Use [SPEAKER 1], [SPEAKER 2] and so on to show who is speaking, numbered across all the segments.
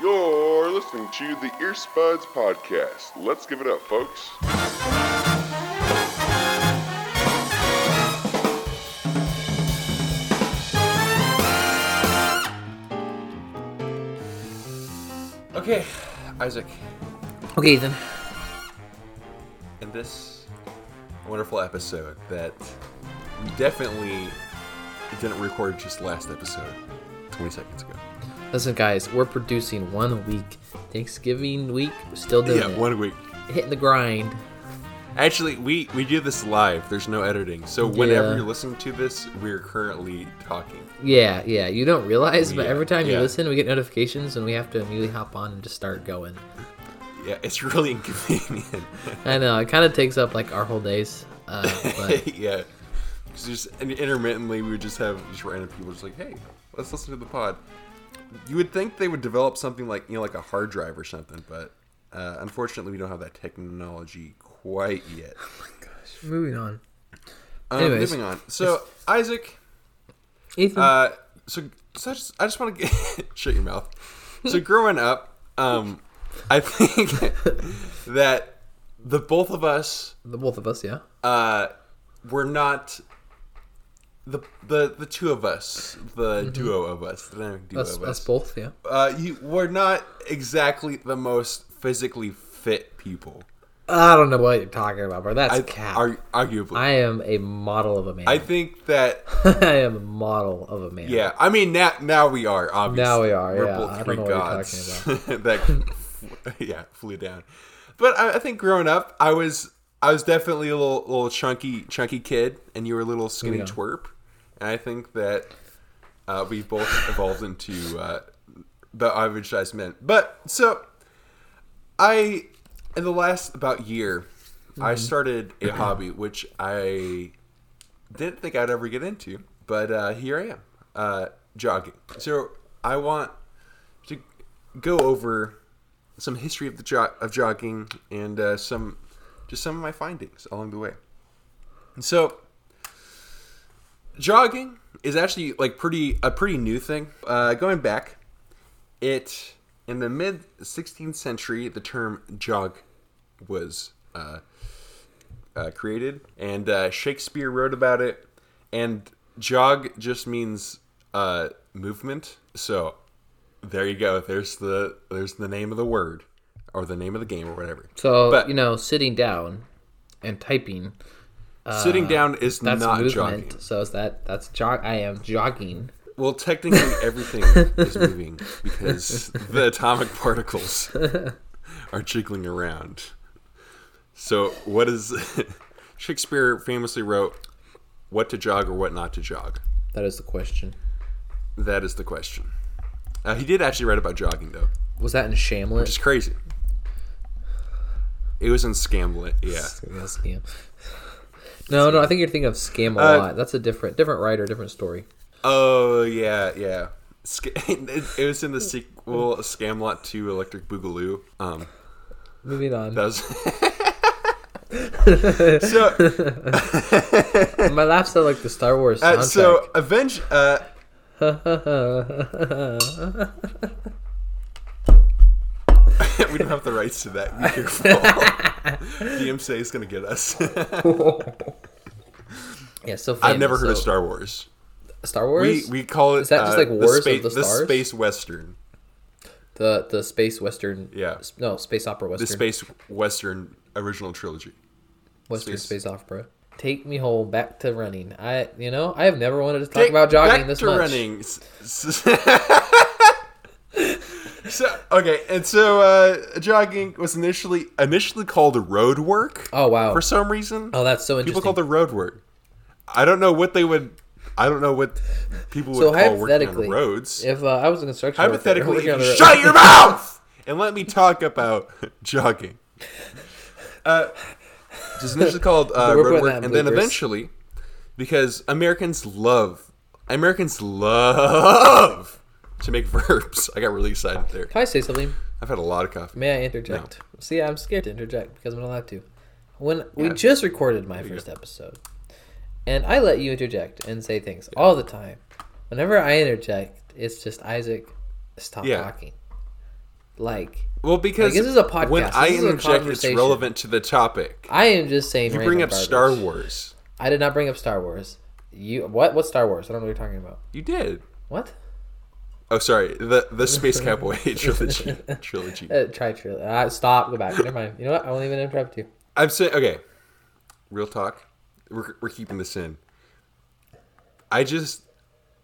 [SPEAKER 1] You're listening to the Ear Spuds Podcast. Let's give it up, folks.
[SPEAKER 2] Okay, Isaac.
[SPEAKER 3] Okay, Ethan.
[SPEAKER 2] In this wonderful episode that we definitely didn't record just last episode, 20 seconds ago.
[SPEAKER 3] Listen, guys, we're producing one week. Thanksgiving week, still doing
[SPEAKER 2] yeah,
[SPEAKER 3] it.
[SPEAKER 2] one week.
[SPEAKER 3] Hitting the grind.
[SPEAKER 2] Actually, we we do this live. There's no editing. So whenever
[SPEAKER 3] Yeah.
[SPEAKER 2] you're listening to this, we're currently talking.
[SPEAKER 3] Yeah, yeah. You don't realize, but
[SPEAKER 2] Yeah,
[SPEAKER 3] every time you
[SPEAKER 2] yeah.
[SPEAKER 3] listen, we get notifications and we have to immediately hop on and just start going.
[SPEAKER 2] Yeah, it's really inconvenient.
[SPEAKER 3] I know it kind of takes up like our whole days. Uh, but
[SPEAKER 2] yeah. 'Cause just and intermittently, we would just have just random people just like, hey, let's listen to the pod. You would think they would develop something like you know like a hard drive or something, but uh, unfortunately, we don't have that technology quite yet. Oh my gosh!
[SPEAKER 3] Moving on.
[SPEAKER 2] Um,
[SPEAKER 3] Anyways.
[SPEAKER 2] moving on. So Isaac,
[SPEAKER 3] Ethan.
[SPEAKER 2] uh, so, so I just I just want to get shut your mouth. So growing up, um, I think that the both of us
[SPEAKER 3] the both of us, yeah.
[SPEAKER 2] uh, we're not the the the two of us, the duo of us, the dynamic duo
[SPEAKER 3] Us,
[SPEAKER 2] of
[SPEAKER 3] us
[SPEAKER 2] us.
[SPEAKER 3] both, yeah.
[SPEAKER 2] Uh, you, we're not exactly the most physically fit people.
[SPEAKER 3] I don't know what you're talking about, bro. That's
[SPEAKER 2] I,
[SPEAKER 3] cap.
[SPEAKER 2] ar- arguably,
[SPEAKER 3] I am a model of a man.
[SPEAKER 2] I think that
[SPEAKER 3] I am a model of a man.
[SPEAKER 2] yeah. I mean now now we are obviously
[SPEAKER 3] Now we are,
[SPEAKER 2] We're
[SPEAKER 3] yeah.
[SPEAKER 2] both
[SPEAKER 3] I don't
[SPEAKER 2] Greek
[SPEAKER 3] know what you're
[SPEAKER 2] gods that yeah flew down. But I, I think growing up, I was I was definitely a little little chunky chunky kid, and you were a little skinny
[SPEAKER 3] Yeah.
[SPEAKER 2] twerp. I think that uh, we both evolved into uh, the average sized men. But so I in the last about year,
[SPEAKER 3] Mm-hmm.
[SPEAKER 2] I started a hobby which I didn't think I'd ever get into, but uh, here I am, uh, jogging. So I want to go over some history of the jo- of jogging and uh, some just some of my findings along the way. And so jogging is actually like pretty a pretty new thing. Uh, going back, it in the mid 16th century, the term jog was uh, uh, created, and uh, Shakespeare wrote about it. And jog just means uh, movement. So there you go. There's the there's the name of the word or the name of the game or whatever.
[SPEAKER 3] So
[SPEAKER 2] But-
[SPEAKER 3] you know, sitting down and typing.
[SPEAKER 2] Sitting down is
[SPEAKER 3] That's
[SPEAKER 2] not
[SPEAKER 3] movement.
[SPEAKER 2] jogging.
[SPEAKER 3] So is that that's jog? I am jogging.
[SPEAKER 2] Well, technically, everything is moving because the atomic particles are jiggling around. So, what is Shakespeare famously wrote? What to jog or what not to jog?
[SPEAKER 3] That is the question.
[SPEAKER 2] That is the question. Uh, he did actually write about jogging, though,
[SPEAKER 3] Was that in
[SPEAKER 2] which is crazy. It was in Scamlet, yeah.
[SPEAKER 3] Yeah, scam. No, no, I think you're thinking of Scam a
[SPEAKER 2] Uh,
[SPEAKER 3] lot. That's a different, different writer, different story.
[SPEAKER 2] Oh yeah, yeah. Sc- it, it was in the sequel, Scamlot to Electric Boogaloo. Um,
[SPEAKER 3] Moving on.
[SPEAKER 2] that was. so
[SPEAKER 3] My laugh sounded like the Star Wars
[SPEAKER 2] Uh, so avenge. Uh, we don't have the rights to that. Be careful. DMCA is gonna get us.
[SPEAKER 3] yeah, so
[SPEAKER 2] I've never
[SPEAKER 3] famous,
[SPEAKER 2] heard of Star Wars.
[SPEAKER 3] Star Wars.
[SPEAKER 2] We we call it.
[SPEAKER 3] Is that just
[SPEAKER 2] uh,
[SPEAKER 3] like Wars of
[SPEAKER 2] space,
[SPEAKER 3] the Stars?
[SPEAKER 2] The space western.
[SPEAKER 3] the the space western.
[SPEAKER 2] Yeah.
[SPEAKER 3] No, space opera western.
[SPEAKER 2] The space western original trilogy.
[SPEAKER 3] western
[SPEAKER 2] space-
[SPEAKER 3] space opera. Take me home back to running. I you know I have never wanted to talk about jogging this
[SPEAKER 2] to
[SPEAKER 3] much.
[SPEAKER 2] running. S- s- so okay, and so uh, jogging was initially initially called road work.
[SPEAKER 3] Oh wow.
[SPEAKER 2] For some reason,
[SPEAKER 3] Oh, that's so interesting.
[SPEAKER 2] people called it road work. I don't know what they would. I don't know what people would
[SPEAKER 3] so
[SPEAKER 2] call working on roads.
[SPEAKER 3] if uh, I was a construction worker
[SPEAKER 2] hypothetically,
[SPEAKER 3] working on
[SPEAKER 2] shut your mouth and let me talk about jogging. Uh, just initially called uh, road work, and then eventually, because Americans love, Americans love to make verbs. I got really excited there.
[SPEAKER 3] Can I say something?
[SPEAKER 2] I've had a lot of coffee.
[SPEAKER 3] May I interject? See, I'm scared to interject because I'm not allowed to. When we just recorded my first episode, and I let you interject and say things all the time. Whenever I interject, it's just Isaac, stop
[SPEAKER 2] Yeah.
[SPEAKER 3] talking. Like
[SPEAKER 2] Well, because
[SPEAKER 3] Like, this is a podcast.
[SPEAKER 2] When
[SPEAKER 3] This
[SPEAKER 2] I interject, it's relevant to the topic.
[SPEAKER 3] I am just saying.
[SPEAKER 2] You bring up Star. Wars.
[SPEAKER 3] I did not bring up Star Wars. You what? What Star Wars? I don't know what you're talking about.
[SPEAKER 2] You did.
[SPEAKER 3] What?
[SPEAKER 2] Oh, sorry. The the Space Cowboy trilogy. trilogy.
[SPEAKER 3] Uh, try true. Uh, stop. Go back. Never mind. You know what? I won't even interrupt you.
[SPEAKER 2] I'm saying okay. Real talk. We're we're keeping this in. I just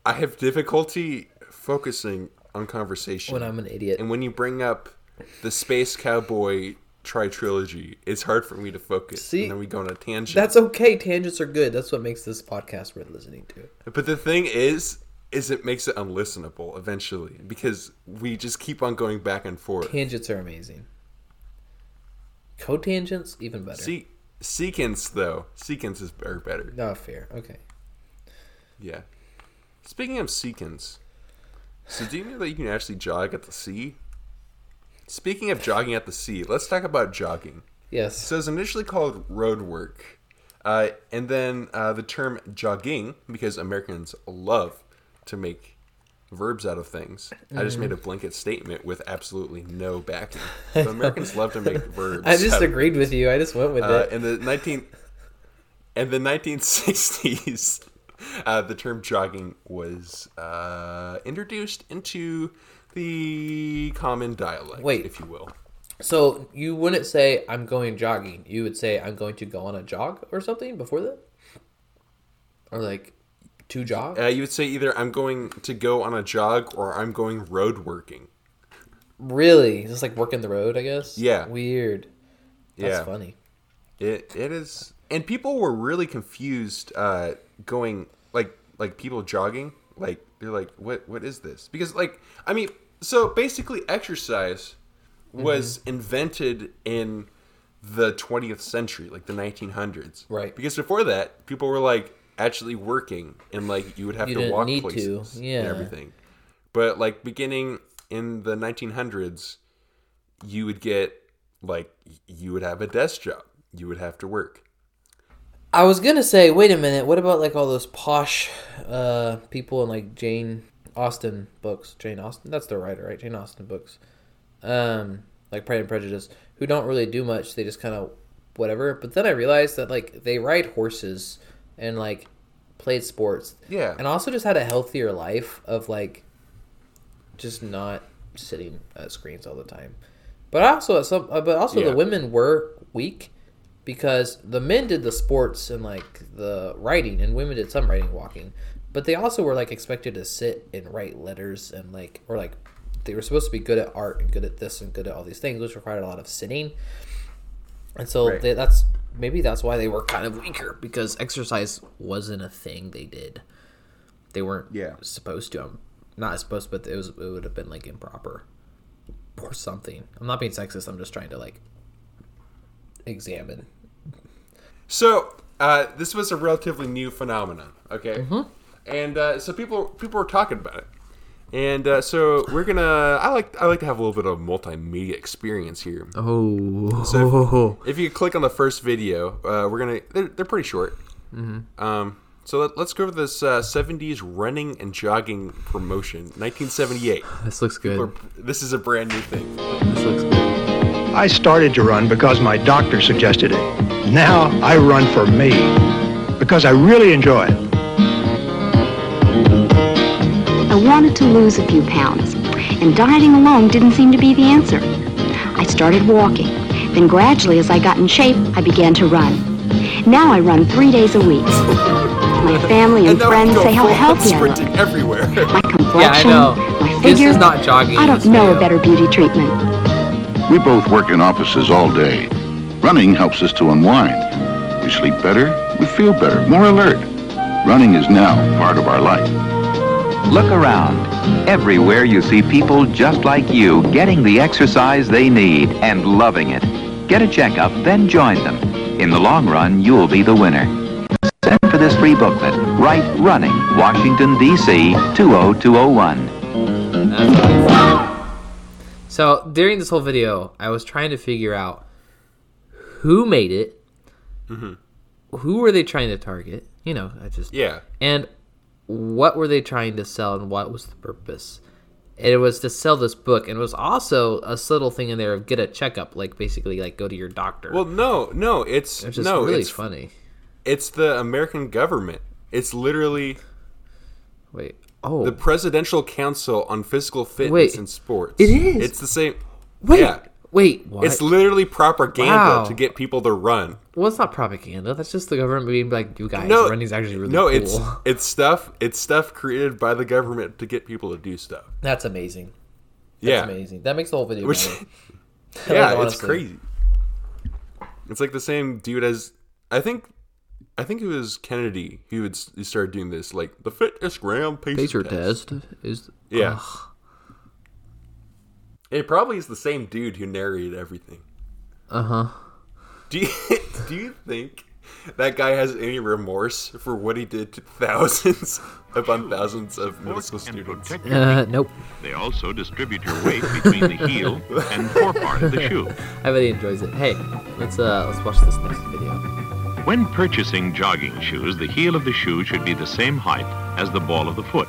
[SPEAKER 2] I have difficulty focusing on conversation.
[SPEAKER 3] When I'm an idiot.
[SPEAKER 2] and when you bring up the Space Cowboy tri trilogy, it's hard for me to focus.
[SPEAKER 3] See,
[SPEAKER 2] and then we go on a tangent.
[SPEAKER 3] That's okay. Tangents are good. That's what makes this podcast worth listening to.
[SPEAKER 2] But the thing is, is it makes it unlistenable eventually because we just keep on going back and forth.
[SPEAKER 3] Tangents are amazing. Cotangents even better.
[SPEAKER 2] See, secants though, secants is are better.
[SPEAKER 3] No fair. Okay.
[SPEAKER 2] Yeah. Speaking of secants, so do you know that you can actually jog at the sea? Speaking of jogging at the sea, let's talk about jogging.
[SPEAKER 3] Yes.
[SPEAKER 2] So it's initially called road work, uh, and then uh, the term jogging because Americans love to make verbs out of things. I just made a blanket statement with absolutely no backing. But Americans love to make verbs.
[SPEAKER 3] I just agreed with you. I just went with
[SPEAKER 2] uh,
[SPEAKER 3] it.
[SPEAKER 2] in the 19 in the 1960s uh, the term jogging was uh, introduced into the common dialect
[SPEAKER 3] Wait.
[SPEAKER 2] if you will
[SPEAKER 3] So you wouldn't say I'm going jogging. You would say I'm going to go on a jog or something before that, or like to jog.
[SPEAKER 2] uh, you would say either i'm going to go on a jog or i'm going road working
[SPEAKER 3] really, just like working the road, I guess.
[SPEAKER 2] Yeah.
[SPEAKER 3] Weird. That's
[SPEAKER 2] yeah
[SPEAKER 3] funny.
[SPEAKER 2] it, it is and people were really confused uh, going like like people jogging like they're like what what is this because like i mean so basically exercise was invented in the 20th century like the 1900s
[SPEAKER 3] Right.
[SPEAKER 2] because before that people were like actually working and like you would have
[SPEAKER 3] You
[SPEAKER 2] to walk
[SPEAKER 3] need to,
[SPEAKER 2] places
[SPEAKER 3] yeah.
[SPEAKER 2] and everything but like beginning in the 1900s you would get like you would have a desk job you would have to work
[SPEAKER 3] I was gonna say, wait a minute. What about like all those posh uh, people in like Jane Austen books? Jane Austen, that's the writer, right? Jane Austen books, um, like Pride and Prejudice, who don't really do much. They just kind of whatever. But then I realized that like they ride horses and like played sports,
[SPEAKER 2] Yeah.
[SPEAKER 3] and also just had a healthier life of like just not sitting at screens all the time. But also, some, uh, but also
[SPEAKER 2] Yeah.
[SPEAKER 3] the women were weak because the men did the sports and like the writing, and women did some writing, and walking. But they also were like expected to sit and write letters and like, or like they were supposed to be good at art and good at this and good at all these things, which required a lot of sitting. And so
[SPEAKER 2] Right.
[SPEAKER 3] they, that's maybe that's why they were kind of weaker because exercise wasn't a thing they did. They weren't
[SPEAKER 2] Yeah.
[SPEAKER 3] supposed to. I'm not supposed, but it was. It would have been like improper or something. I'm not being sexist. I'm just trying to like examine.
[SPEAKER 2] So uh, this was a relatively new phenomenon, okay?
[SPEAKER 3] Mm-hmm.
[SPEAKER 2] And uh, so people people were talking about it, and uh, so we're gonna. I like I like to have a little bit of multimedia experience here.
[SPEAKER 3] Oh,
[SPEAKER 2] So if, if you click on the first video, uh, we're gonna. They're, they're pretty short.
[SPEAKER 3] Mm-hmm.
[SPEAKER 2] Um, so let, let's go over this uh, '70s running and jogging promotion, 1978.
[SPEAKER 3] this looks good.
[SPEAKER 2] Or- This is a brand new thing.
[SPEAKER 3] This looks good.
[SPEAKER 4] I started to run because my doctor suggested it. Now I run for me because I really enjoy it.
[SPEAKER 5] Wanted to lose a few pounds, and dieting alone didn't seem to be the answer. I started walking. Then gradually, as I got in shape, I began to run. Now I run three days a week. My family and,
[SPEAKER 2] now we
[SPEAKER 5] friends say how
[SPEAKER 2] full-on
[SPEAKER 5] healthy I look.
[SPEAKER 2] sprinting everywhere.
[SPEAKER 5] My complexion,
[SPEAKER 3] Yeah, I know.
[SPEAKER 5] my
[SPEAKER 3] This
[SPEAKER 5] figure.
[SPEAKER 3] is not jogging.
[SPEAKER 5] I don't know a better beauty treatment.
[SPEAKER 6] We both work in offices all day. Running helps us to unwind. We sleep better, we feel better, more alert. Running is now part of our life.
[SPEAKER 7] Look around. Everywhere you see people just like you getting the exercise they need and loving it. Get a checkup, then join them. In the long run, you'll be the winner. Send for this free booklet. Write Running, Washington, D.C. 20201.
[SPEAKER 3] So during this whole video, I was trying to figure out who made it, mm-hmm. who were they trying to target. You know, I just
[SPEAKER 2] yeah.
[SPEAKER 3] and what were they trying to sell and what was the purpose. And it was to sell this book, and it was also a subtle thing in there of get a checkup, like basically like go to your doctor.
[SPEAKER 2] Well, no, no, it's
[SPEAKER 3] which is
[SPEAKER 2] no,
[SPEAKER 3] really
[SPEAKER 2] it's
[SPEAKER 3] funny.
[SPEAKER 2] it's the American government. It's literally
[SPEAKER 3] Wait, oh,
[SPEAKER 2] the Presidential Council on Physical Fitness
[SPEAKER 3] Wait,
[SPEAKER 2] and Sports.
[SPEAKER 3] it is?
[SPEAKER 2] It's the same.
[SPEAKER 3] wait,
[SPEAKER 2] yeah,
[SPEAKER 3] wait, what?
[SPEAKER 2] it's literally propaganda
[SPEAKER 3] Wow.
[SPEAKER 2] to get people to run.
[SPEAKER 3] well, it's not propaganda. That's just the government being like, you guys,
[SPEAKER 2] No,
[SPEAKER 3] running's actually really
[SPEAKER 2] no,
[SPEAKER 3] cool.
[SPEAKER 2] it's it's stuff. It's stuff created by the government to get people to do stuff.
[SPEAKER 3] That's amazing.
[SPEAKER 2] Yeah,
[SPEAKER 3] amazing. That makes the whole video
[SPEAKER 2] Which- yeah,
[SPEAKER 3] Like,
[SPEAKER 2] it's crazy. It's like the same dude as I think. I think it was Kennedy who would started doing this, like the fitness gram pacer,
[SPEAKER 3] Pacer
[SPEAKER 2] test.
[SPEAKER 3] test is
[SPEAKER 2] Yeah.
[SPEAKER 3] Ugh.
[SPEAKER 2] It probably is the same dude who narrated everything.
[SPEAKER 3] Uh huh.
[SPEAKER 2] Do you do you think that guy has any remorse for what he did to thousands upon thousands of middle school students?
[SPEAKER 3] Uh, nope.
[SPEAKER 6] They also distribute your weight between the heel and forepart of the shoe.
[SPEAKER 3] I bet he enjoys it. Hey, let's uh let's watch this next video.
[SPEAKER 6] When purchasing jogging shoes, the heel of the shoe should be the same height as the ball of the foot.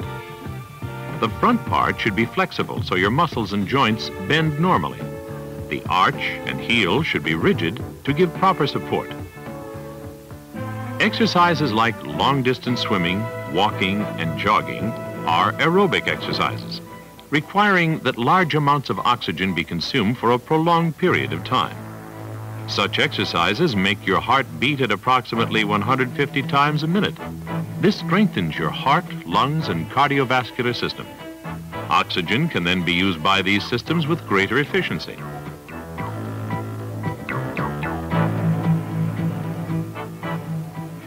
[SPEAKER 6] The front part should be flexible so your muscles and joints bend normally. The arch and heel should be rigid to give proper support. Exercises like long distance swimming, walking, and jogging are aerobic exercises, requiring that large amounts of oxygen be consumed for a prolonged period of time. Such exercises make your heart beat at approximately 150 times a minute. This strengthens your heart, lungs, and cardiovascular system. Oxygen can then be used by these systems with greater efficiency.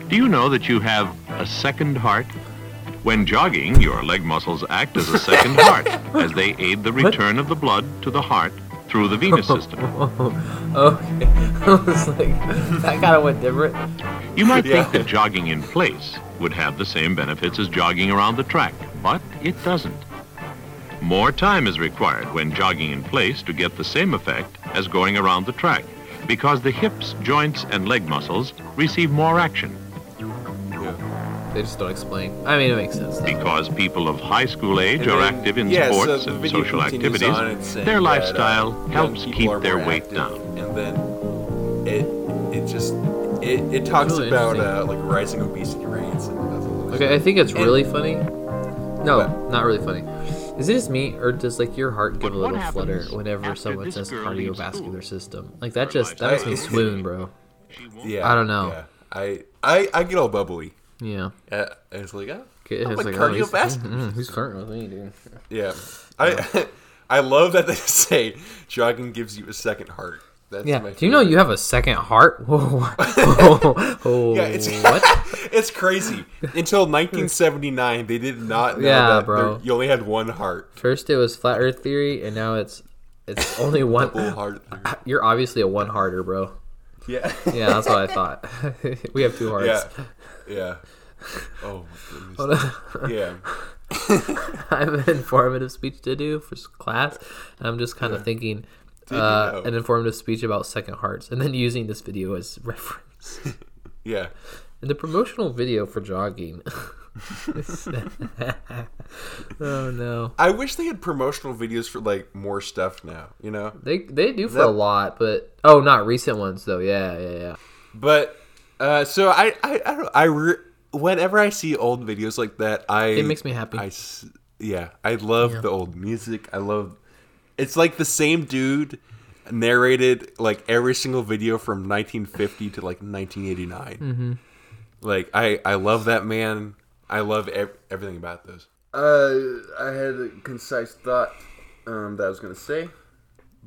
[SPEAKER 6] Do you know that you have a second heart? When jogging, your leg muscles act as a second heart as they aid the return of the blood to the heart through the venous system.
[SPEAKER 3] Okay. I was like, that kind of went different.
[SPEAKER 6] You might
[SPEAKER 2] Yeah.
[SPEAKER 6] think that jogging in place would have the same benefits as jogging around the track, but it doesn't. More time is required when jogging in place to get the same effect as going around the track because the hips, joints, and leg muscles receive more action.
[SPEAKER 3] They just don't explain. I mean, it makes sense. Though.
[SPEAKER 6] Because people of high school age
[SPEAKER 2] And
[SPEAKER 6] are active in
[SPEAKER 2] yeah,
[SPEAKER 6] sports
[SPEAKER 2] the
[SPEAKER 6] and social activities,
[SPEAKER 2] on, it's
[SPEAKER 6] their
[SPEAKER 2] that, uh,
[SPEAKER 6] lifestyle
[SPEAKER 2] young
[SPEAKER 6] helps keep their weight
[SPEAKER 2] active,
[SPEAKER 6] down.
[SPEAKER 2] And then it it just it, it talks
[SPEAKER 3] Really
[SPEAKER 2] about uh, like rising obesity rates and that's all
[SPEAKER 3] Okay, I think it's
[SPEAKER 2] And-
[SPEAKER 3] really funny. No,
[SPEAKER 2] What?
[SPEAKER 3] not really funny. Is it just me, or does like your heart give a little flutter whenever someone says cardiovascular system? Like that just that makes me swoon, bro.
[SPEAKER 2] Yeah,
[SPEAKER 3] I don't know.
[SPEAKER 2] Yeah. I, I I get all bubbly.
[SPEAKER 3] Yeah.
[SPEAKER 2] Uh, it's like oh,
[SPEAKER 3] Okay,
[SPEAKER 2] I'm
[SPEAKER 3] it's
[SPEAKER 2] like
[SPEAKER 3] like, oh, he's-
[SPEAKER 2] cardiovascular.
[SPEAKER 3] Who's flirting with me, dude?
[SPEAKER 2] yeah. I I love that they say jogging gives you a second heart. That's
[SPEAKER 3] Yeah. Do you know you have a second heart? Whoa. Whoa. Whoa.
[SPEAKER 2] Yeah, it's
[SPEAKER 3] what?
[SPEAKER 2] it's crazy. Until 1979, they did not know
[SPEAKER 3] Yeah,
[SPEAKER 2] that
[SPEAKER 3] bro.
[SPEAKER 2] you only had one heart.
[SPEAKER 3] First it was flat Earth theory, and now it's it's only one.
[SPEAKER 2] Heart. theory.
[SPEAKER 3] You're obviously a one hearter, bro.
[SPEAKER 2] Yeah.
[SPEAKER 3] Yeah, that's what I thought. we have two hearts.
[SPEAKER 2] Yeah. Yeah. Oh my goodness. Yeah.
[SPEAKER 3] I have an informative speech to do for class, and I'm just kind of thinking uh, an informative speech about second hearts, and then using this video as reference.
[SPEAKER 2] Yeah.
[SPEAKER 3] And the promotional video for jogging. oh no,
[SPEAKER 2] I wish they had promotional videos for like more stuff now, you know?
[SPEAKER 3] they they do for
[SPEAKER 2] That-
[SPEAKER 3] a lot, but oh, not recent ones though. Yeah, yeah, yeah.
[SPEAKER 2] But uh so I I I don't I re- whenever I see old videos like that, I
[SPEAKER 3] It makes me happy.
[SPEAKER 2] I s- yeah, I love the old music. I love It's like the same dude narrated like every single video from 1950 to like 1989.
[SPEAKER 3] Mm-hmm.
[SPEAKER 2] Like I I love that man. I love ev- everything about those. Uh, I had a concise thought um, that I was gonna say,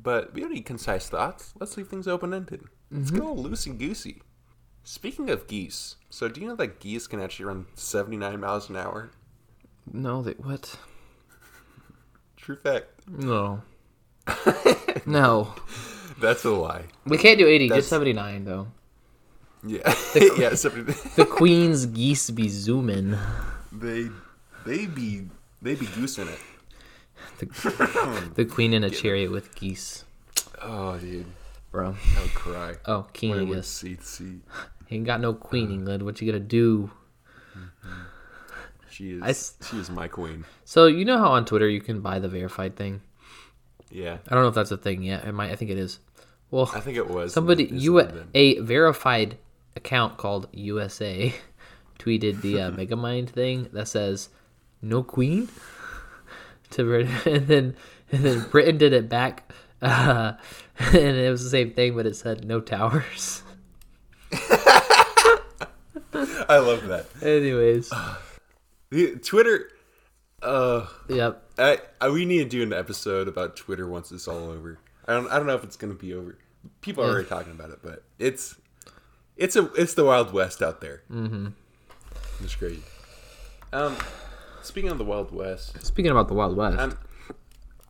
[SPEAKER 2] but we don't need concise thoughts. Let's leave things open ended. Let's
[SPEAKER 3] Mm-hmm.
[SPEAKER 2] go loosey goosey. Speaking of geese, so do you know that geese can actually run 79 miles an hour?
[SPEAKER 3] No, they what?
[SPEAKER 2] True fact.
[SPEAKER 3] No. no.
[SPEAKER 2] That's a lie.
[SPEAKER 3] We can't do 80,
[SPEAKER 2] That's-
[SPEAKER 3] just 79 though.
[SPEAKER 2] Yeah, yeah. 70,
[SPEAKER 3] The queen's geese be zooming.
[SPEAKER 2] they they be they be goose in it.
[SPEAKER 3] The, the queen in a chariot with geese,
[SPEAKER 2] Oh, dude,
[SPEAKER 3] bro.
[SPEAKER 2] I would cry.
[SPEAKER 3] Oh, king,
[SPEAKER 2] When
[SPEAKER 3] I
[SPEAKER 2] I went
[SPEAKER 3] guess.
[SPEAKER 2] seat seat.
[SPEAKER 3] Ain't got no queen, England. What you gonna do?
[SPEAKER 2] She is
[SPEAKER 3] I
[SPEAKER 2] she is my queen.
[SPEAKER 3] So you know how on Twitter you can buy the verified thing.
[SPEAKER 2] Yeah,
[SPEAKER 3] I don't know if that's a thing yet. It might. I think it is. Well,
[SPEAKER 2] I think it was
[SPEAKER 3] somebody you a verified account called USA tweeted the uh, Megamind thing that says "No Queen" to Britain, and then and then Britain did it back, uh, and it was the same thing, but it said "No towers."
[SPEAKER 2] I love that.
[SPEAKER 3] Anyways,
[SPEAKER 2] Twitter. Uh,
[SPEAKER 3] yep.
[SPEAKER 2] I, I we need to do an episode about Twitter once it's all over. I don't I don't know if it's gonna be over. People are already talking about it, but it's it's a it's the Wild West out there. Mm-hmm. It's great. Um, speaking of the Wild West,
[SPEAKER 3] Speaking about the Wild West,
[SPEAKER 2] um,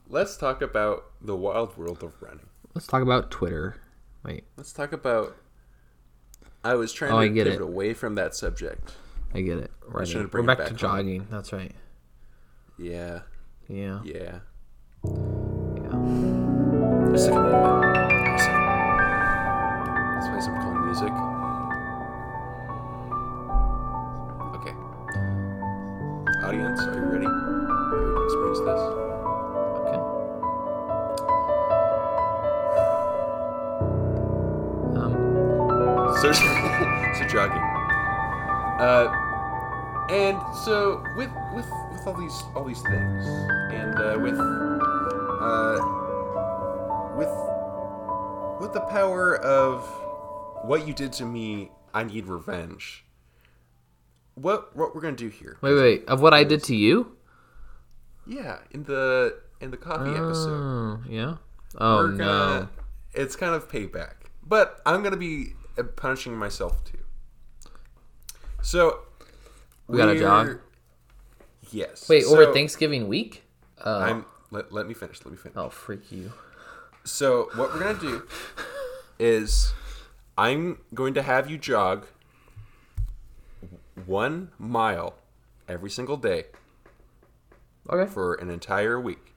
[SPEAKER 2] let's talk about the wild world of running.
[SPEAKER 3] let's talk about Twitter. Wait,
[SPEAKER 2] Let's talk about. I was trying
[SPEAKER 3] Oh, I
[SPEAKER 2] to
[SPEAKER 3] get it.
[SPEAKER 2] away from that subject.
[SPEAKER 3] I get it. Right. We're
[SPEAKER 2] it
[SPEAKER 3] back,
[SPEAKER 2] back
[SPEAKER 3] to
[SPEAKER 2] home.
[SPEAKER 3] jogging. That's right.
[SPEAKER 2] Yeah,
[SPEAKER 3] Yeah.
[SPEAKER 2] yeah.
[SPEAKER 3] Yeah.
[SPEAKER 2] Just a second. Uh, and so with with with all these all these things, and uh, with uh, with with the power of what you did to me, I need revenge. What what we're gonna do here?
[SPEAKER 3] Wait, wait. Of what I did to you?
[SPEAKER 2] Yeah, in the in the coffee episode.
[SPEAKER 3] Oh, yeah. Oh
[SPEAKER 2] we're
[SPEAKER 3] no.
[SPEAKER 2] It's kind of payback, but I'm gonna be uh, punishing myself too. So
[SPEAKER 3] We got
[SPEAKER 2] a
[SPEAKER 3] jog?
[SPEAKER 2] Yes.
[SPEAKER 3] Wait,
[SPEAKER 2] so
[SPEAKER 3] over Thanksgiving week? Uh,
[SPEAKER 2] I'm. Let, let me finish. Let me finish.
[SPEAKER 3] oh, freak you.
[SPEAKER 2] So what we're gonna do is I'm going to have you jog one mile every single day
[SPEAKER 3] Okay.
[SPEAKER 2] for an entire week.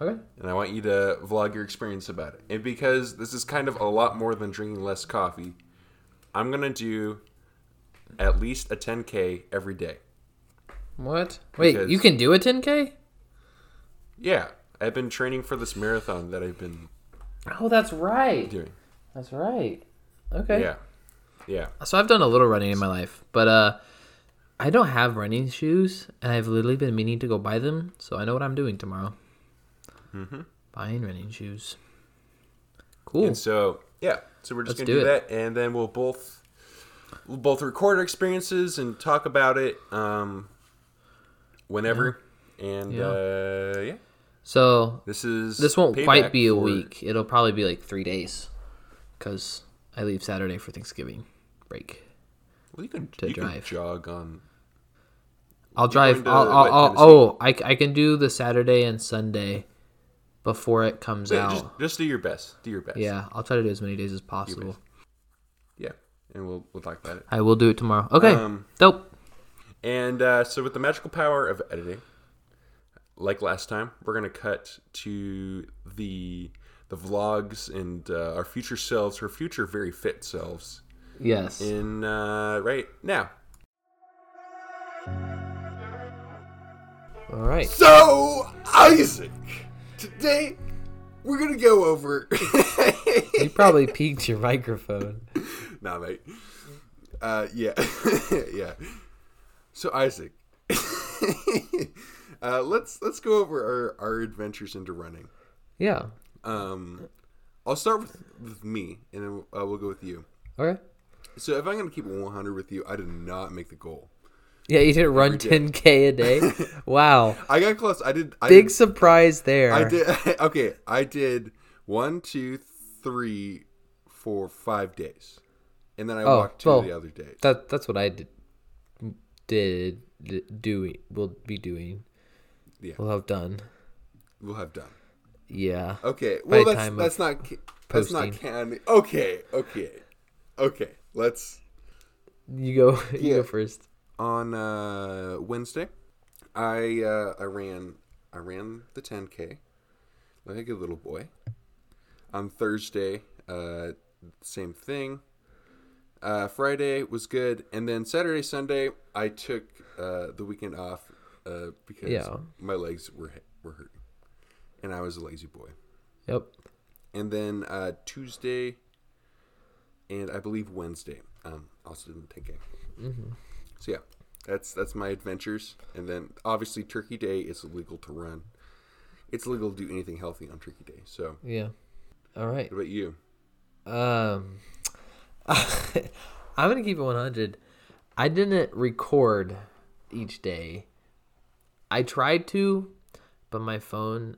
[SPEAKER 3] Okay.
[SPEAKER 2] and I want you to vlog your experience about it. And because this is kind of a lot more than drinking less coffee, I'm gonna do at least a 10k every day.
[SPEAKER 3] What? Wait,
[SPEAKER 2] Because-
[SPEAKER 3] you can do a 10k?
[SPEAKER 2] Yeah, I've been training for this marathon that I've been
[SPEAKER 3] Oh, that's right.
[SPEAKER 2] doing.
[SPEAKER 3] That's right. Okay.
[SPEAKER 2] Yeah, yeah.
[SPEAKER 3] So I've done a little running in my life, but uh I don't have running shoes, and I've literally been meaning to go buy them. So I know what I'm doing tomorrow. Mm-hmm. Buying running shoes. Cool.
[SPEAKER 2] And so yeah, so we're just
[SPEAKER 3] Let's
[SPEAKER 2] gonna do,
[SPEAKER 3] do
[SPEAKER 2] that, and then we'll both we'll both record our experiences and talk about it um whenever. And
[SPEAKER 3] Yeah.
[SPEAKER 2] uh yeah,
[SPEAKER 3] So
[SPEAKER 2] this is
[SPEAKER 3] this won't quite be a
[SPEAKER 2] for-
[SPEAKER 3] week. It'll probably be like three days, because I leave Saturday for Thanksgiving break.
[SPEAKER 2] Well, you can
[SPEAKER 3] to
[SPEAKER 2] you can
[SPEAKER 3] drive.
[SPEAKER 2] jog on
[SPEAKER 3] I'll drive.
[SPEAKER 2] to
[SPEAKER 3] I'll, I'll, I'll, oh, I, I can do the Saturday and Sunday before it comes
[SPEAKER 2] Yeah,
[SPEAKER 3] out.
[SPEAKER 2] just, just do your best. Do your best.
[SPEAKER 3] yeah, I'll try to do as many days as possible.
[SPEAKER 2] And we'll we'll talk about it.
[SPEAKER 3] I will do it tomorrow. Okay,
[SPEAKER 2] Um,
[SPEAKER 3] dope.
[SPEAKER 2] And uh, so with the magical power of editing, like last time, we're gonna cut to the the vlogs and uh, our future selves, our future very fit selves,
[SPEAKER 3] Yes.
[SPEAKER 2] in uh, right now.
[SPEAKER 3] All right.
[SPEAKER 2] So Isaac, today we're gonna go over.
[SPEAKER 3] You probably peaked your microphone.
[SPEAKER 2] nah, mate. Uh, yeah, yeah. So Isaac, uh, let's let's go over our, our adventures into running.
[SPEAKER 3] Yeah.
[SPEAKER 2] Um, I'll start with, with me, and then uh, we'll go with you.
[SPEAKER 3] Okay.
[SPEAKER 2] So if I'm gonna keep 100 with you, I did not make the goal.
[SPEAKER 3] Yeah, you didn't run
[SPEAKER 2] day.
[SPEAKER 3] 10k a day. Wow.
[SPEAKER 2] I got close. I did. I
[SPEAKER 3] Big
[SPEAKER 2] did,
[SPEAKER 3] surprise there.
[SPEAKER 2] I did. Okay, I did one, two, three, four, five days, and then I
[SPEAKER 3] Oh,
[SPEAKER 2] walked two
[SPEAKER 3] well,
[SPEAKER 2] the other days.
[SPEAKER 3] That that's what I did. Did d- doing will be doing.
[SPEAKER 2] Yeah.
[SPEAKER 3] We'll have done.
[SPEAKER 2] We'll have done.
[SPEAKER 3] Yeah.
[SPEAKER 2] Okay. Well, that's that's not ca- that's not
[SPEAKER 3] posting.
[SPEAKER 2] canon. Okay. Okay. Okay. Let's
[SPEAKER 3] You go. You
[SPEAKER 2] Yeah.
[SPEAKER 3] go first.
[SPEAKER 2] on uh, Wednesday. I uh, I ran I ran the 10k like a good little boy. On Thursday, uh, same thing. Uh, Friday was good, and then Saturday, Sunday, I took uh, the weekend off uh, because
[SPEAKER 3] Yeah.
[SPEAKER 2] my legs were were hurting, and I was a lazy boy.
[SPEAKER 3] Yep.
[SPEAKER 2] And then uh, Tuesday, and I believe Wednesday, um, also did the 10K.
[SPEAKER 3] Mm-hmm.
[SPEAKER 2] So yeah, that's that's my adventures. And then obviously Turkey Day is illegal to run. It's illegal to do anything healthy on Turkey Day. So
[SPEAKER 3] Yeah. All right.
[SPEAKER 2] what about you?
[SPEAKER 3] Um, I'm gonna keep it 100. I didn't record each day. I tried to, but my phone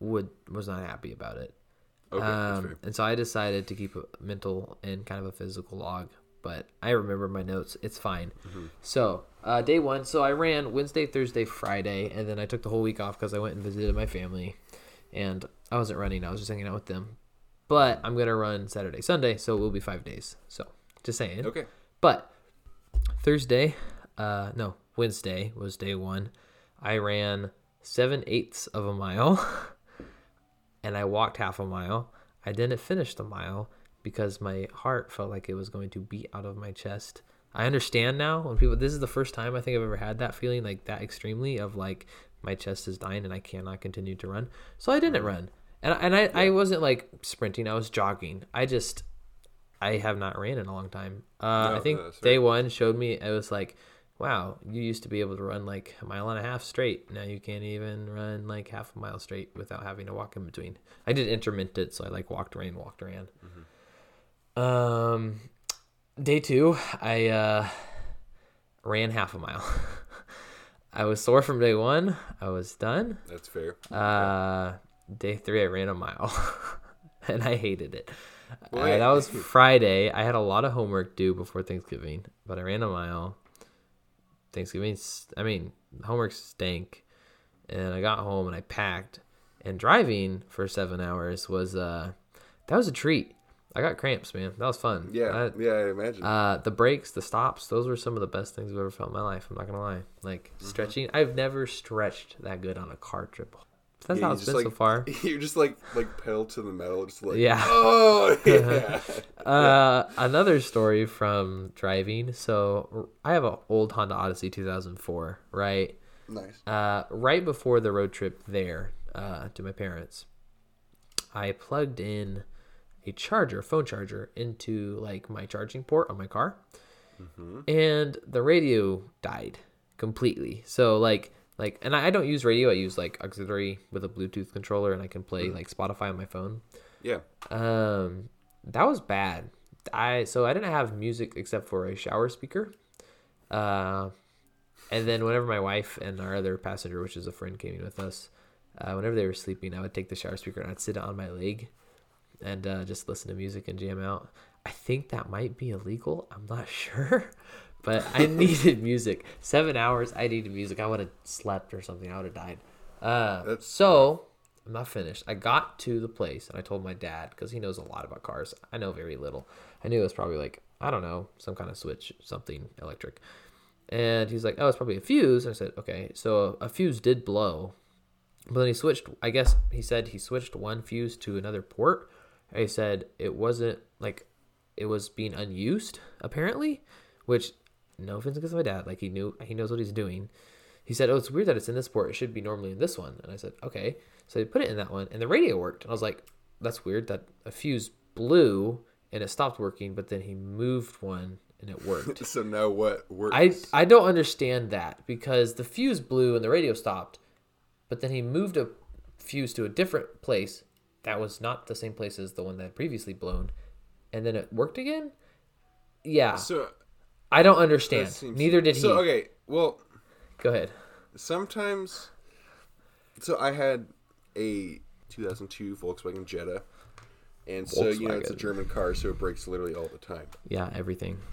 [SPEAKER 3] would was not happy about it.
[SPEAKER 2] Okay,
[SPEAKER 3] um, and so I decided to keep a mental and kind of a physical log. But I remember my notes. It's fine.
[SPEAKER 2] Mm-hmm.
[SPEAKER 3] So uh, day one. So I ran Wednesday, Thursday, Friday, and then I took the whole week off because I went and visited my family, and I wasn't running. I was just hanging out with them. But I'm gonna run Saturday, Sunday, so it will be five days. So just saying.
[SPEAKER 2] Okay.
[SPEAKER 3] But Thursday, uh, no, Wednesday was day one. I ran seven eighths of a mile and I walked half a mile. I didn't finish the mile because my heart felt like it was going to beat out of my chest. I understand now when people, this is the first time I think I've ever had that feeling like that extremely of like my chest is dying and I cannot continue to run. So I didn't run. And, and I, I wasn't like sprinting, I was jogging. I just, I have not ran in a long time. Uh,
[SPEAKER 2] No,
[SPEAKER 3] I think
[SPEAKER 2] no,
[SPEAKER 3] day one showed me it was like, wow, you used to be able to run like a mile and a half straight. Now you can't even run like half a mile straight without having to walk in between. I did intermittent, so I like walked, ran, walked, ran. Um, day two, I uh, ran half a mile. I was sore from day one. I was done.
[SPEAKER 2] That's fair.
[SPEAKER 3] Uh, day three, I ran a mile, and I hated it. Uh, that was Friday. I had a lot of homework due before Thanksgiving, but I ran a mile. Thanksgiving, I mean, homework stank, and I got home and I packed. And driving for seven hours was uh, that was a treat. I got cramps, man. That was fun.
[SPEAKER 2] yeah,
[SPEAKER 3] That-
[SPEAKER 2] yeah, I imagine.
[SPEAKER 3] uh, the breaks, the stops, those were some of the best things I've ever felt in my life. I'm not gonna lie. Like
[SPEAKER 2] Mm-hmm.
[SPEAKER 3] stretching, I've never stretched that good on a car trip. That's
[SPEAKER 2] Yeah,
[SPEAKER 3] how it's been
[SPEAKER 2] like,
[SPEAKER 3] so far.
[SPEAKER 2] You're just like like pedal to the metal, just like
[SPEAKER 3] Yeah.
[SPEAKER 2] Oh yeah.
[SPEAKER 3] Uh, another story from driving. So I have an old Honda Odyssey 2004, right?
[SPEAKER 2] nice.
[SPEAKER 3] Uh, right before the road trip there uh, to my parents, I plugged in a charger, a phone charger, into like my charging port on my car, and the radio died completely. So like like, and I I don't use radio. I use like auxiliary with a Bluetooth controller, and I can play like Spotify on my phone.
[SPEAKER 2] Yeah.
[SPEAKER 3] Um, that was bad. I so I didn't have music except for a shower speaker. Uh, and then whenever my wife and our other passenger, which is a friend, came in with us, uh, whenever they were sleeping, I would take the shower speaker and I'd sit on my leg, and uh, just listen to music and jam out. I think that might be illegal. I'm not sure, but I needed music. Seven hours. I needed music. I would have slept or something. I would have died. Uh, so I'm not finished. I got to the place and I told my dad because he knows a lot about cars. I know very little. I knew it was probably like I don't know some kind of switch, something electric. And he's like, "Oh, it's probably a fuse." And I said, "Okay." So a fuse did blow, but then he switched. I guess he said he switched one fuse to another port. He said it wasn't like it was being unused apparently, which no offense against my dad, like he knew he knows what he's doing. He said, "Oh, it's weird that it's in this port. It should be normally in this one." And I said, "Okay." So he put it in that one, and the radio worked. And I was like, "That's weird that a fuse blew and it stopped working, but then he moved one and it worked."
[SPEAKER 2] So now what works?
[SPEAKER 3] I I don't understand that because the fuse blew and the radio stopped, but then he moved a fuse to a different place that was not the same place as the one that had previously blown, and then it worked again. Yeah,
[SPEAKER 2] so
[SPEAKER 3] I don't understand.
[SPEAKER 2] seems-
[SPEAKER 3] Neither did he.
[SPEAKER 2] So okay, well,
[SPEAKER 3] Go ahead.
[SPEAKER 2] sometimes. So I had a 2002 Volkswagen Jetta, and so you know it's a German car, so it breaks literally all the time.
[SPEAKER 3] Yeah, everything.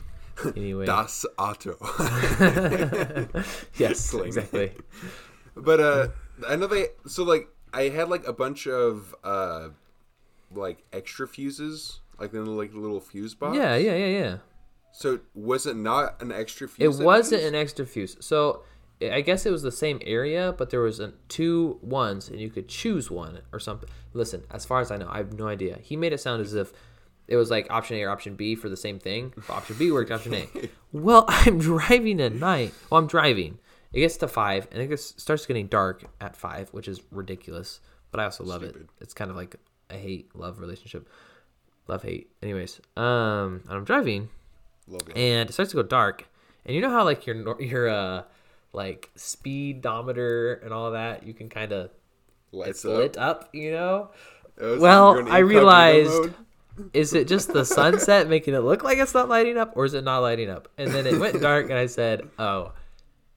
[SPEAKER 3] Anyway.
[SPEAKER 2] Das Auto.
[SPEAKER 3] yes, exactly.
[SPEAKER 2] But uh I know they so like I had like a bunch of uh like extra fuses, like in like the little fuse box.
[SPEAKER 3] Yeah, yeah, yeah, yeah.
[SPEAKER 2] So was it not an extra fuse? It
[SPEAKER 3] wasn't an extra fuse. So I guess it was the same area, but there was a, two ones, and you could choose one or something. Listen, as far as I know, I have no idea. He made it sound as if it was like option A or option B for the same thing. But option B worked. Option A. Well, I'm driving at night. Well, I'm driving. It gets to five, and it gets, starts getting dark at five, which is ridiculous. But I also love it. It's kind of like a hate love relationship, love hate. Anyways, um, and I'm driving. And it starts to go dark, and you know how like your your uh like speedometer and all that, you can kind of
[SPEAKER 2] Lights
[SPEAKER 3] lit up, you know. Well, I realized is it just the sunset making it look like it's not lighting up, or is it not lighting up? And then it went dark, and I said, "Oh,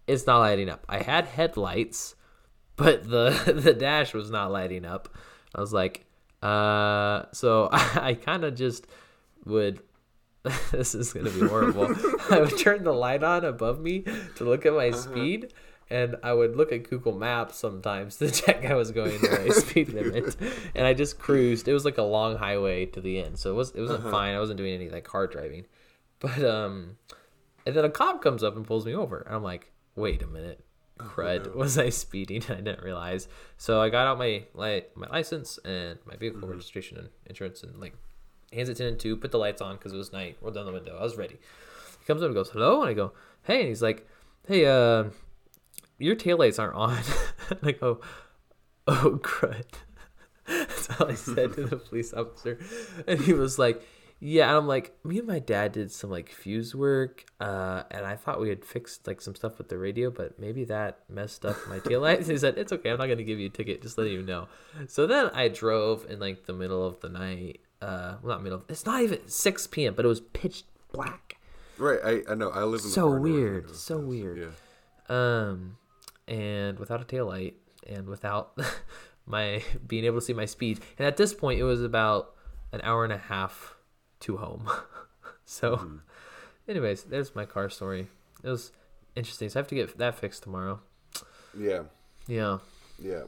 [SPEAKER 3] it's not lighting up." I had headlights, but the the dash was not lighting up. I was like, uh, so I, kind of just would. this is gonna be horrible. I would turn the light on above me to look at my uh-huh. speed, and I would look at Google Maps sometimes to check I was going the right speed limit. And I just cruised. It was like a long highway to the end, so it was it wasn't uh-huh. fine. I wasn't doing any like hard driving, but um, and then a cop comes up and pulls me over, and I'm like, wait a minute, uh-huh. crud, was I speeding? I didn't realize. So I got out my li- my license and my vehicle mm-hmm. registration and insurance, and like hands it to and too. Put the lights on because it was night. Rolled down the window. I was ready. He comes up and goes, "Hello," and I go, "Hey," and he's like, "Hey, uh, your taillights aren't on." and I go, "Oh, crud." That's all I said to the police officer, and he was like, "Yeah." And I'm like, "Me and my dad did some like fuse work, uh, and I thought we had fixed like some stuff with the radio, but maybe that messed up my taillights." he said, "It's okay. I'm not gonna give you a ticket. Just letting you know." So then I drove in like the middle of the night. Uh, well, not middle. It's not even 6 p.m., but it was pitch black.
[SPEAKER 2] Right, I, I know. I live in
[SPEAKER 3] So
[SPEAKER 2] north
[SPEAKER 3] weird,
[SPEAKER 2] end
[SPEAKER 3] so weird.
[SPEAKER 2] Yeah.
[SPEAKER 3] Um, and without a tail light and without my being able to see my speed. And at this point, it was about an hour and a half to home. so,
[SPEAKER 2] Mm-hmm.
[SPEAKER 3] anyways, there's my car story. It was interesting. So I have to get that fixed tomorrow.
[SPEAKER 2] Yeah.
[SPEAKER 3] Yeah.
[SPEAKER 2] Yeah.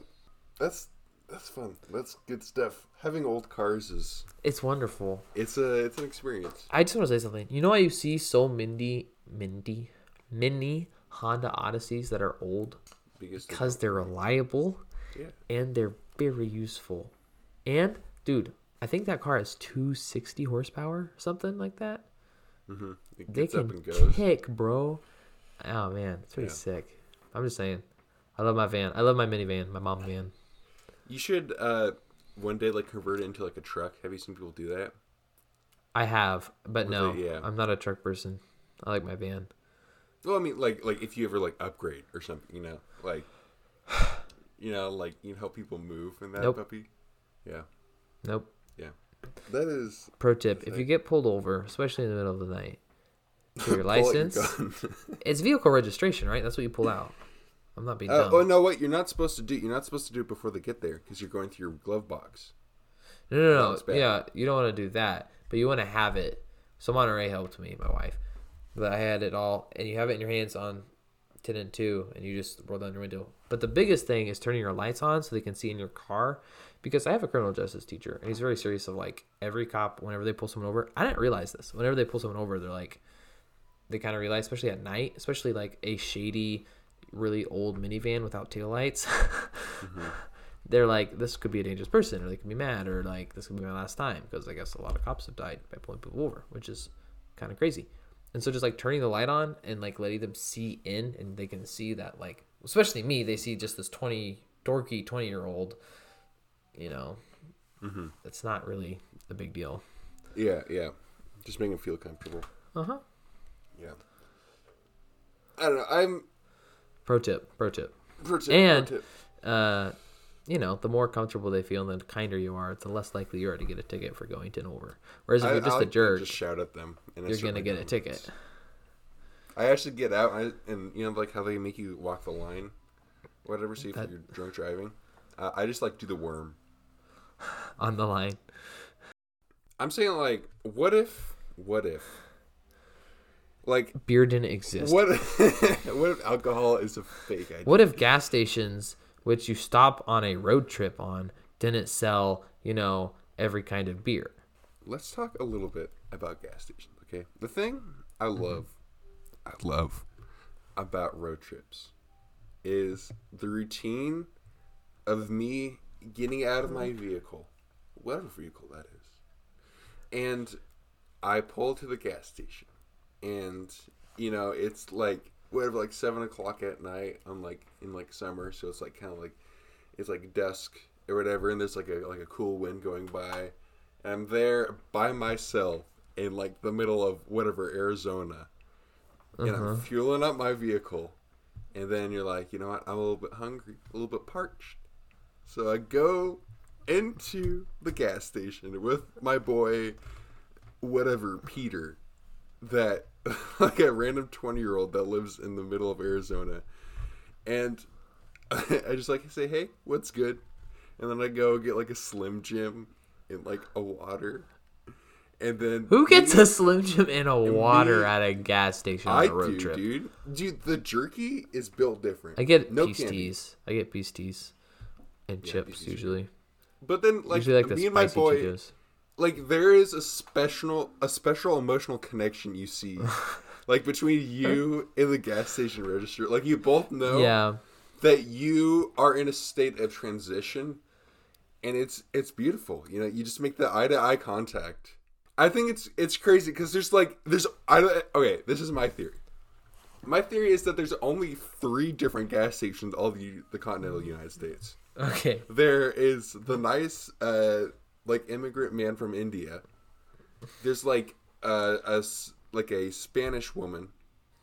[SPEAKER 2] That's that's fun. That's good stuff. Having old cars is
[SPEAKER 3] It's wonderful.
[SPEAKER 2] it's a it's an experience.
[SPEAKER 3] I just want to say something. You know why you see so Mindy, Mindy, many Honda Odysseys that are old?
[SPEAKER 2] Because
[SPEAKER 3] Because they're reliable.
[SPEAKER 2] yeah.
[SPEAKER 3] and they're very useful. And dude, I think that car has 260 horsepower, something like that. Mm-hmm.
[SPEAKER 2] It
[SPEAKER 3] They
[SPEAKER 2] gets up
[SPEAKER 3] can
[SPEAKER 2] and goes.
[SPEAKER 3] kick, bro. Oh man, it's pretty sick. I'm just saying. I love my van. I love my minivan, my mom van.
[SPEAKER 2] You should uh one day like convert it into like a truck. Have you seen people do that?
[SPEAKER 3] I have, but
[SPEAKER 2] With
[SPEAKER 3] no,
[SPEAKER 2] yeah.
[SPEAKER 3] I'm not a truck person. I like my van.
[SPEAKER 2] Well, I mean, like like if you ever like upgrade or something, you know, like you know, like you can help people move in that
[SPEAKER 3] Nope.
[SPEAKER 2] puppy. Yeah,
[SPEAKER 3] Nope.
[SPEAKER 2] yeah. That is
[SPEAKER 3] Pro tip: If you get pulled over, especially in the middle of the night, for your license, it's vehicle registration, right? That's what you pull out. I'm not being
[SPEAKER 2] Uh,
[SPEAKER 3] dumb.
[SPEAKER 2] oh no! What you're not supposed to do? You're not supposed to do it before they get there because you're going through your glove box.
[SPEAKER 3] No, no,
[SPEAKER 2] No,
[SPEAKER 3] no. yeah, you don't want to do that, but you want to have it. So Monterey helped me, my wife, but I had it all, and you have it in your hands on ten and two, and you just roll down your window. But the biggest thing is turning your lights on so they can see in your car, because I have a criminal justice teacher, and he's very serious of like every cop whenever they pull someone over. I didn't realize this. Whenever they pull someone over, they're like, they kind of realize, especially at night, especially like a shady, really old minivan without taillights. They're like, this could be a dangerous person, or they could be mad, or like, this could be my last time, because I guess a lot of cops have died by pulling people over, which is kind of crazy. And so just like turning the light on and like letting them see in, and they can see that, like, especially me, they see just this 20, dorky 20 year old, you know, it's not really a big deal.
[SPEAKER 2] Yeah, yeah. Just make them feel comfortable.
[SPEAKER 3] Uh huh.
[SPEAKER 2] Yeah. I don't know. I'm.
[SPEAKER 3] Pro tip, pro tip.
[SPEAKER 2] pro tip, pro
[SPEAKER 3] And
[SPEAKER 2] tip.
[SPEAKER 3] uh, you know, the more comfortable they feel and the kinder you are, the less likely you are to get a ticket for going 10 over. Whereas if
[SPEAKER 2] I-
[SPEAKER 3] you're just
[SPEAKER 2] I
[SPEAKER 3] a
[SPEAKER 2] to
[SPEAKER 3] jerk,
[SPEAKER 2] Just shout at them. And
[SPEAKER 3] you're gonna
[SPEAKER 2] my
[SPEAKER 3] get a ticket.
[SPEAKER 2] I actually get out and, I, and you know like how they make you walk the line, whatever. See if
[SPEAKER 3] That-
[SPEAKER 2] you're drunk driving. Uh, I just like do the worm.
[SPEAKER 3] on the line.
[SPEAKER 2] I'm saying like, what if, what if, like,
[SPEAKER 3] Beer didn't exist.
[SPEAKER 2] what, what if alcohol is a fake idea?
[SPEAKER 3] What if gas stations, which you stop on a road trip on, didn't sell, you know, every kind of beer?
[SPEAKER 2] Let's talk a little bit about gas stations, okay? The thing I mm-hmm. love, I love about road trips is the routine of me getting out of my vehicle, whatever vehicle that is, and I pull to the gas station, and you know it's like whatever, like seven o'clock at night. I'm like in like summer, so it's like kind of like it's like dusk or whatever, and there's like a like a cool wind going by. And I'm there by myself in like the middle of whatever Arizona, and I'm uh-huh. fueling up my vehicle, and then you're like, you know what? I'm a little bit hungry, a little bit parched, so I go into the gas station with my boy, whatever Peter, that like a random 20 year old that lives in the middle of Arizona, and I just like say, hey, what's good? And then I go get like a Slim Jim and like a water. And then
[SPEAKER 3] Who gets a Slim Jim and a water at a gas station on
[SPEAKER 2] I
[SPEAKER 3] a road
[SPEAKER 2] do,
[SPEAKER 3] trip?
[SPEAKER 2] dude. Dude, the jerky is built different.
[SPEAKER 3] I get
[SPEAKER 2] no candy.
[SPEAKER 3] I get teas and chips
[SPEAKER 2] peace
[SPEAKER 3] usually.
[SPEAKER 2] But then, like,
[SPEAKER 3] usually like
[SPEAKER 2] me and my boy. Like, there is a special, a special emotional connection you see, like, between you and the gas station register. Like, you both know
[SPEAKER 3] Yeah.
[SPEAKER 2] that you are in a state of transition, and it's it's beautiful. You know, you just make the eye to eye contact. I think it's it's crazy because there's like there's I don't- okay. This is my theory. My theory is that there's only three different gas stations all the the continental United States.
[SPEAKER 3] Okay.
[SPEAKER 2] There is the nice, uh, like immigrant man from India. There's like uh, a like a Spanish woman,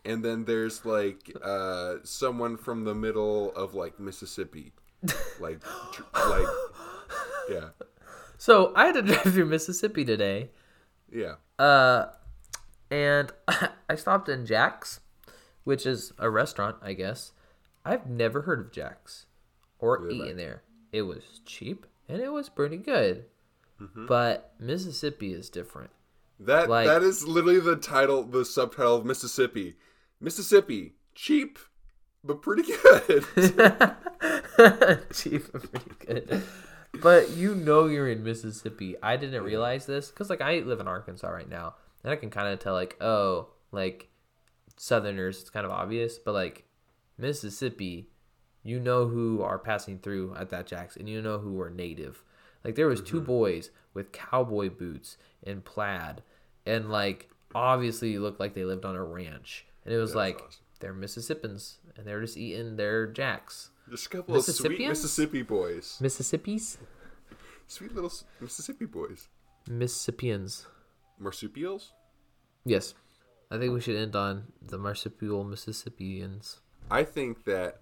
[SPEAKER 2] and then there's like uh, someone from the middle of like Mississippi, like like yeah
[SPEAKER 3] So I had to drive through Mississippi today.
[SPEAKER 2] yeah
[SPEAKER 3] Uh, and I stopped in Jack's, which is a restaurant, I guess. I've never heard of Jack's or
[SPEAKER 2] Really?
[SPEAKER 3] eaten there. It was cheap and it was pretty good.
[SPEAKER 2] Mm-hmm.
[SPEAKER 3] But Mississippi is different.
[SPEAKER 2] that
[SPEAKER 3] Like-
[SPEAKER 2] that is literally the title the subtitle of Mississippi Mississippi cheap but pretty good
[SPEAKER 3] cheap and pretty good. But you know you're in Mississippi. I didn't realize this because like I live in Arkansas right now, and I can kind of tell like oh like Southerners it's kind of obvious, but like Mississippi, you know who are passing through at that Jack's, and you know who are native. Like there was two mm-hmm. boys with cowboy boots and plaid, and like obviously looked like they lived on a ranch, and it was like
[SPEAKER 2] awesome.
[SPEAKER 3] they're Mississippians, and they're just eating their Jacks.
[SPEAKER 2] just a couple of sweet? Mississippi boys
[SPEAKER 3] Mississippi's?
[SPEAKER 2] sweet little Mississippi boys
[SPEAKER 3] Mississippians.
[SPEAKER 2] marsupials
[SPEAKER 3] Yes. I think we should end on the marsupial Mississippians.
[SPEAKER 2] I think that,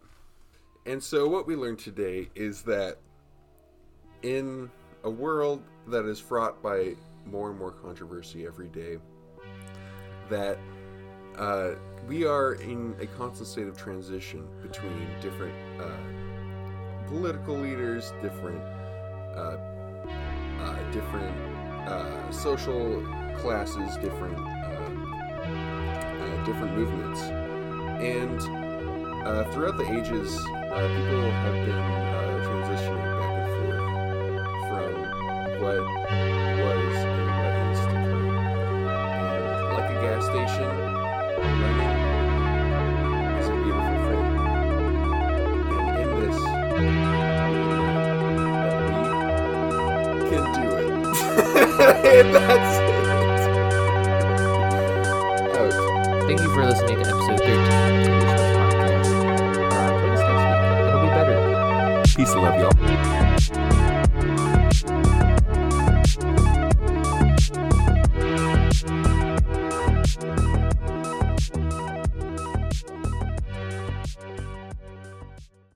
[SPEAKER 2] and so what we learned today is that in a world that is fraught by more and more controversy every day, that uh, we are in a constant state of transition between different uh, political leaders, different uh, uh, different uh, social classes, different uh, different movements, and throughout the ages, people have been what was and like a gas station, is a beautiful thing. And in this, we can do it. and that's it.
[SPEAKER 3] Thank you for listening